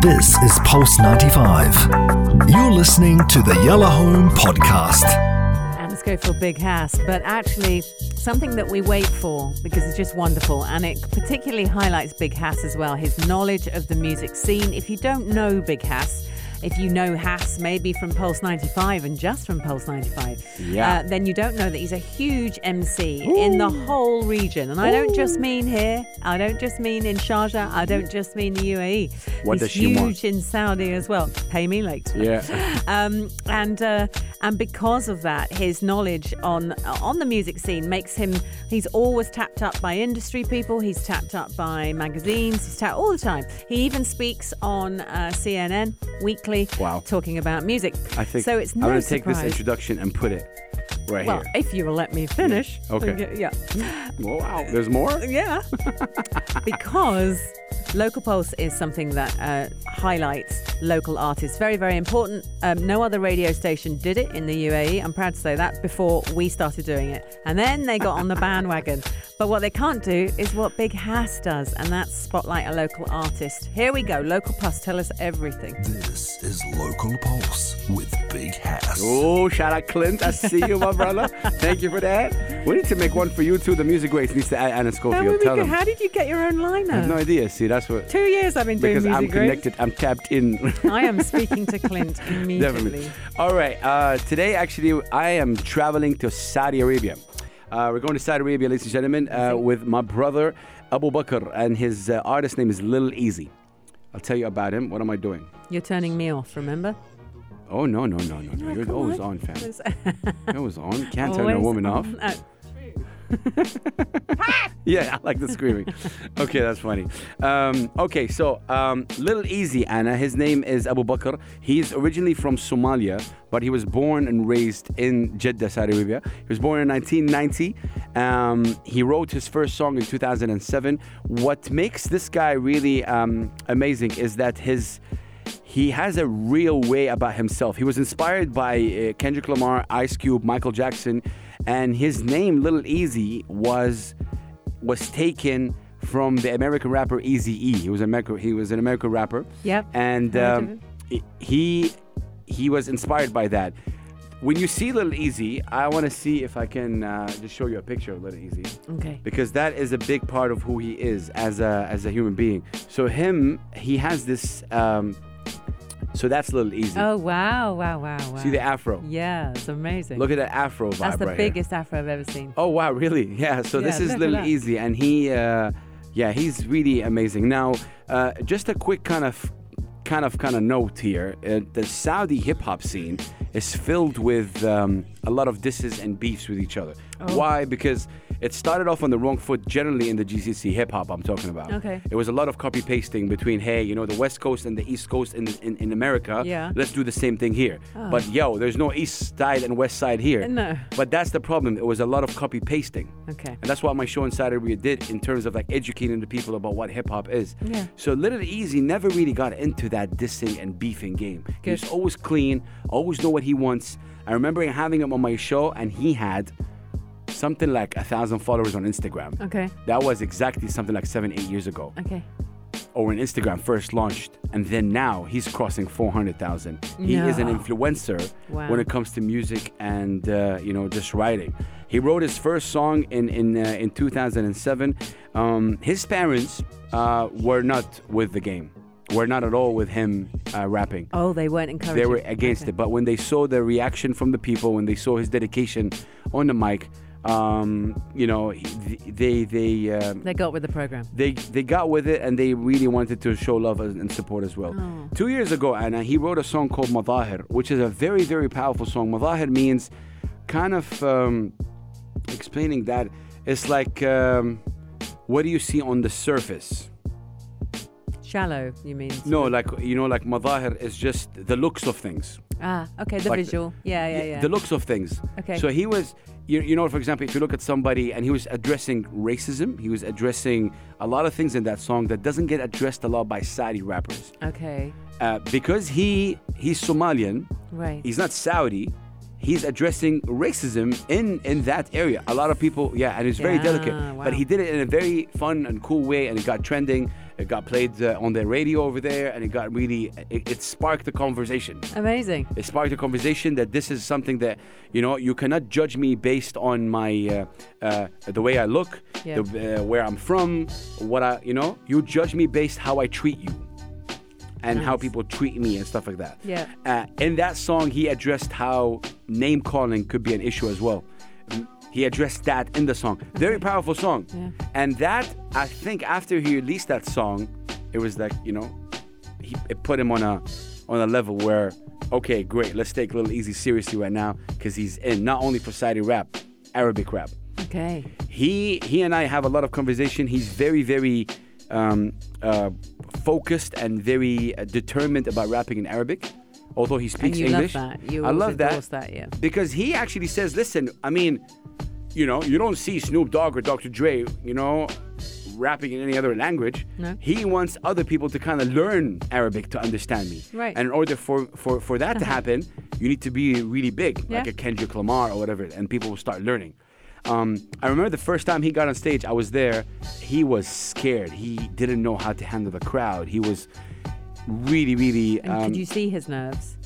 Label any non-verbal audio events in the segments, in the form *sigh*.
This is Pulse 95. You're listening to the Yellow Home Podcast. And let's go for a Big Hass, but actually something that we wait for because it's just wonderful and it particularly highlights Big Hass as well, his knowledge of the music scene. If you don't know Big Hass, if you know Hass maybe from Pulse 95 and just from Pulse 95, Yeah. uh, then you don't know that he's a huge MC in the whole region. And I don't just mean here, I don't just mean in Sharjah, I don't just mean the UAE. What he's does she huge want? in Saudi as well. Pay me later. Yeah. *laughs* Um, and uh, and because of that, his knowledge on on the music scene makes him. He's always tapped up by industry people. He's tapped up by magazines. He's tapped all the time. He even speaks on uh, CNN weekly, Wow. talking about music. I think so. It's I'm gonna take this introduction and put it right well, here. if you will let me finish. Okay. Yeah. Oh, wow. There's more? Yeah. *laughs* because Local Pulse is something that uh, highlights local artists. Very, very important. Um, no other radio station did it in the UAE. I'm proud to say that before we started doing it. And then they got on the *laughs* bandwagon. But what they can't do is what Big Hass does, and that's spotlight a local artist. Here we go. Local Pulse, tell us everything. This is Local Pulse with Big Hass. Oh, shout out Clint. I see you, my brother. Thank you for that. We need to make one for you too. The Music Greats needs to add Anna How, Schofield. Tell them. how did you get your own I have no idea. See, that's what. Two years I've been doing this. Because I'm music great. connected. I'm tapped in. *laughs* I am speaking to Clint *laughs* immediately. Definitely. All right. Uh, today, actually, I am traveling to Saudi Arabia. Uh, we're going to Saudi Arabia, ladies and gentlemen, uh, with my brother Abu Bakr, and his uh, artist name is Lil Eazy. I'll tell you about him. What am I doing? You're turning me off, remember? Oh no no no no no! You're always on. on, fam. *laughs* You're always on. Can't turn a woman off. on. Uh, *laughs* Yeah, I like the screaming. okay, that's funny. Um, okay, so um, Little Easy Anna, his name is Abu Bakr. He's originally from Somalia, but he was born and raised in Jeddah, Saudi Arabia. He was born in 1990. Um, he wrote his first song in 2007. What makes this guy really um, amazing is that his he has a real way about himself. He was inspired by uh, Kendrick Lamar, Ice Cube, Michael Jackson, and his name Little Easy was was taken from the American rapper Easy E. He was an American he was an American rapper. Yep, And um, he he was inspired by that. When you see Little Easy, I want to see if I can uh, just show you a picture of Little Easy okay. because that is a big part of who he is as a as a human being. So him, he has this. Um, so that's a Little Easy. Oh wow, wow, wow, wow. See the afro. Yeah, it's amazing. Look at that afro vibe That's the right here. biggest afro I've ever seen. Oh wow, really? *laughs* Yeah. So this is Little. Easy, and he, uh, yeah, he's really amazing. Now, uh, just a quick kind of, kind of, kind of note here: uh, the Saudi hip hop scene is filled with um, a lot of disses and beefs with each other. Oh. Why? Because it started off on the wrong foot. Generally, in the GCC hip hop, I'm talking about. Okay. It was a lot of copy pasting between, hey, you know, the West Coast and the East Coast in in, in America. Yeah. Let's do the same thing here. Oh. But yo, there's no East side and West side here. No. But that's the problem. It was a lot of copy pasting. Okay. And that's what my show Saudi Arabia did in terms of like educating the people about what hip hop is. Yeah. So Little Easy never really got into that dissing and beefing game. He was always clean, always know what he wants. I remember having him on my show and he had something like a thousand followers on Instagram. Okay. That was exactly something like seven, eight years ago. Okay. Or when Instagram first launched. And then now he's crossing 400,000. He is an influencer Wow. when it comes to music and, uh, you know, just writing. He wrote his first song in, in, uh, in 2007. Um, his parents uh, were not with the game, were not at all with him uh, rapping Oh, they weren't encouraging. they were against Okay. it. But when they saw the reaction from the people, when they saw his dedication on the mic, um, you know, they they um, They got with the program. they they got with it and they really wanted to show love and support as well. Oh. Two years ago, Anna, he wrote a song called Madahir, which is a very very powerful song. Madahir means kind of um, explaining that it's like um, what do you see on the surface? Shallow, you mean? No, like you know, like Madahir is just the looks of things. Ah, okay, the Like the- visual. yeah, yeah, yeah. the looks of things. Okay. So he was, you, you know, for example, if you look at somebody and he was addressing racism, he was addressing a lot of things in that song that doesn't get addressed a lot by Saudi rappers. okay. Uh, because he he's Somalian, Right. he's not Saudi. He's addressing racism in in that area. A lot of people, yeah, and it's very Yeah, delicate. wow. But he did it in a very fun and cool way, and it got trending. It got played uh, on the radio over there, and it got really. It, it sparked a conversation. Amazing. It sparked a conversation that this is something that you know you cannot judge me based on my uh, uh, the way I look, Yeah. the, uh, where I'm from, what I you know. You judge me based how I treat you, and how people treat me and stuff like that. Yeah. Uh, in that song, he addressed how name calling could be an issue as well. He addressed that in the song. Very powerful song. Yeah. And that, I think, after he released that song, it was like you know, he it put him on a on a level where okay, great, let's take Little Easy seriously right now because he's in not only for Saudi rap, Arabic rap. Okay. He he and I have a lot of conversation. He's very very um, uh, focused and very uh, determined about rapping in Arabic. Although he speaks you English, love I love that, that, yeah. because he actually says, "Listen, I mean, you know, you don't see Snoop Dogg or Dr. Dre, you know, rapping in any other language. No. He wants other people to kind of learn Arabic to understand me. Right. And in order for for for that to *laughs* happen, you need to be really big, like Yeah. a Kendrick Lamar or whatever, and people will start learning. Um, I remember the first time he got on stage, I was there. He was scared. He didn't know how to handle the crowd. He was really, really And um, could you see his nerves?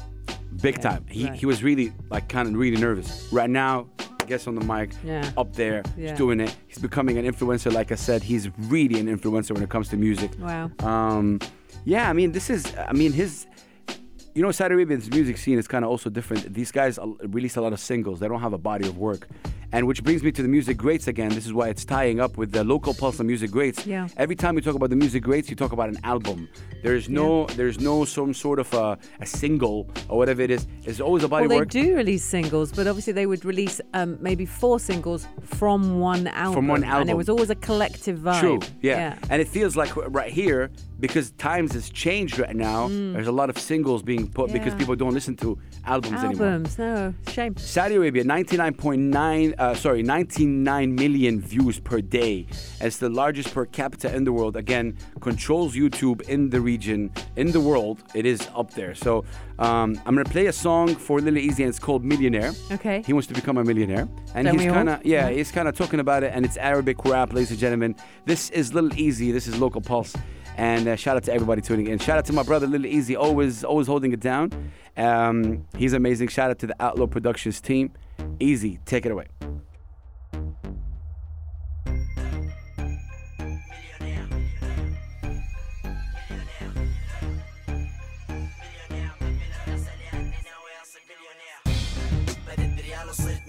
big time. He, right. he was really like kind of really nervous. Right now, gets on the mic, Yeah. up there, Yeah. he's doing it. He's becoming an influencer. Like I said, he's really an influencer when it comes to music. Wow. Um, yeah, I mean, this is, I mean, his, you know, Saudi Arabia's music scene is kind of also different. These guys uh, release a lot of singles. They don't have a body of work. And which brings me to the music greats again. This is why it's tying up with the local pulse of music greats. Yeah. Every time you talk about the music greats, you talk about an album. There's no, there's no some sort of a, a single or whatever it is. It's always a body Well, of they do release singles, but obviously they would release um, maybe four singles from one album. From one album, And it was always a collective vibe. True. Yeah. And it feels like right here, because times has changed right now, there's a lot of singles being put because Mm. People don't listen to albums, anymore. Albums, no, shame. Saudi Arabia, 99.9, uh, sorry, 99 million views per day. It's the largest per capita in the world. Again, controls YouTube in the region, in the world. It is up there. So um, I'm gonna play a song for Lil Eazy, and it's called Millionaire. Okay. He wants to become a millionaire, and Don't he's kind of yeah, Yeah. he's kind of talking about it, and it's Arabic rap, ladies and gentlemen. This is Lil Eazy. This is Local Pulse. And uh, shout out to everybody tuning in. Shout out to my brother Lil Eazy, always always holding it down. Um, he's amazing. Shout out to the Outlaw Productions team. Easy, take it away. opposite.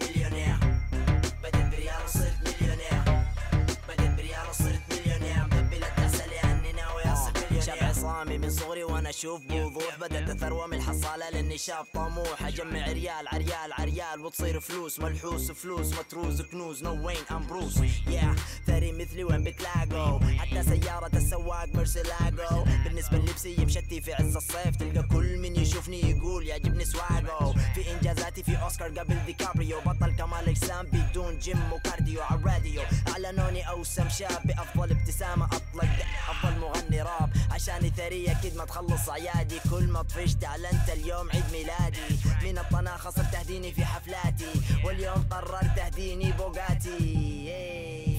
شاب عصامي من صغري وأنا أشوف بوضوح. بدأت أثروة من الحصالة لأني شاب طموح. أجمع ريال عريال عريال وتصير فلوس. ملحوس فلوس متروس كنوز. نو وين أم بروس يا ثري مثلي وين بتلاقوا حتى سيارة السواق مرسلاقو. بالنسبة للبسي مشتي في عز الصيف. تلقى كل من يشوفني يقول يعجبني سواقو. في إنجازاتي في أوسكار قبل ديكابريو. بطل كمال أجسام بدون جيم وكارديو. على الراديو أعلنوني اوسم شاب بأفضل ابتسامة. أطلق أفضل مغني راب. عشاني ثري أكيد ما تخلص عيادي كل ما طفشت أعلنت اليوم عيد ميلادي. من الطناخه صرت تهديني في حفلاتي. واليوم قررت تهديني بوقاتي.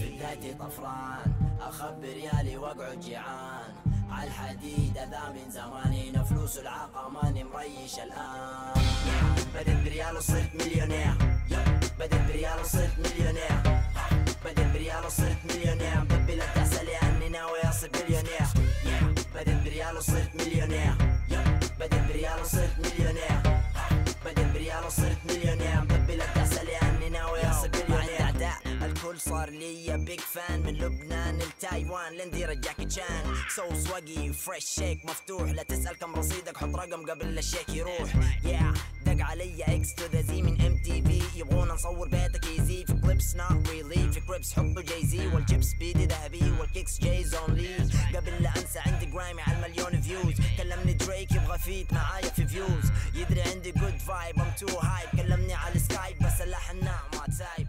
في بدايتي طفران اخبي ريالي وأقعد جيعان. على الحديد اذا من زماني فلوس العاقة ماني مريش الآن. بدت بريال وصرت مليونير. بدت بريال وصرت لبنان لتايوان لنديرة جاكي شان صوص وقي فريش شيك مفتوح. لا تسأل كم رصيدك حط رقم قبل الشيك يروح. يا دق علي إكس تو ذا زي من ام تي في يبغونا نصور بيتك ايزي في كليبس نوت ريلي في كريبس حطوا جاي زي والجيبس بيدي ذهبي والكيكس جايز اونلي قبل لا أنسى عندي جرايمي على المليون فيوز كلمني دريك يبغى فيت معايا في فيوز يدري عندي جود فايب ام تو هايب كلمني على السكايب بس اللحن ما تسايب